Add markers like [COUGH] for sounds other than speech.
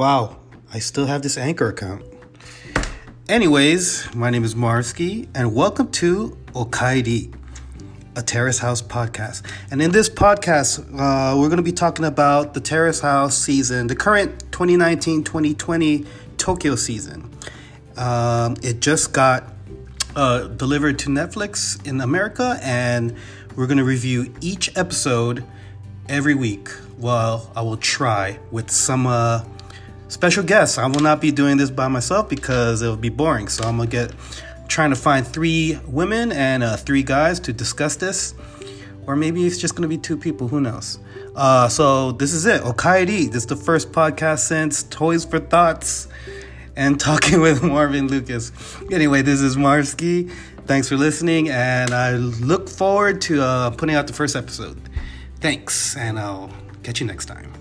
Wow, I still have this Anchor account. Anyways, my name is Marsky, and welcome to Okaidi, a Terrace House podcast. And in this podcast, uh, we're going to be talking about the Terrace House season, the current 2019 2020 Tokyo season. Um, it just got uh, delivered to Netflix in America, and we're going to review each episode every week. Well, I will try with some uh, special guests. I will not be doing this by myself because it would be boring. So I'm gonna get trying to find three women and uh, three guys to discuss this, or maybe it's just gonna be two people. Who knows? Uh, so this is it. Okaidi. This is the first podcast since Toys for Thoughts and talking [LAUGHS] with Marvin Lucas. Anyway, this is Marsky. Thanks for listening, and I look forward to uh, putting out the first episode. Thanks, and I'll catch you next time.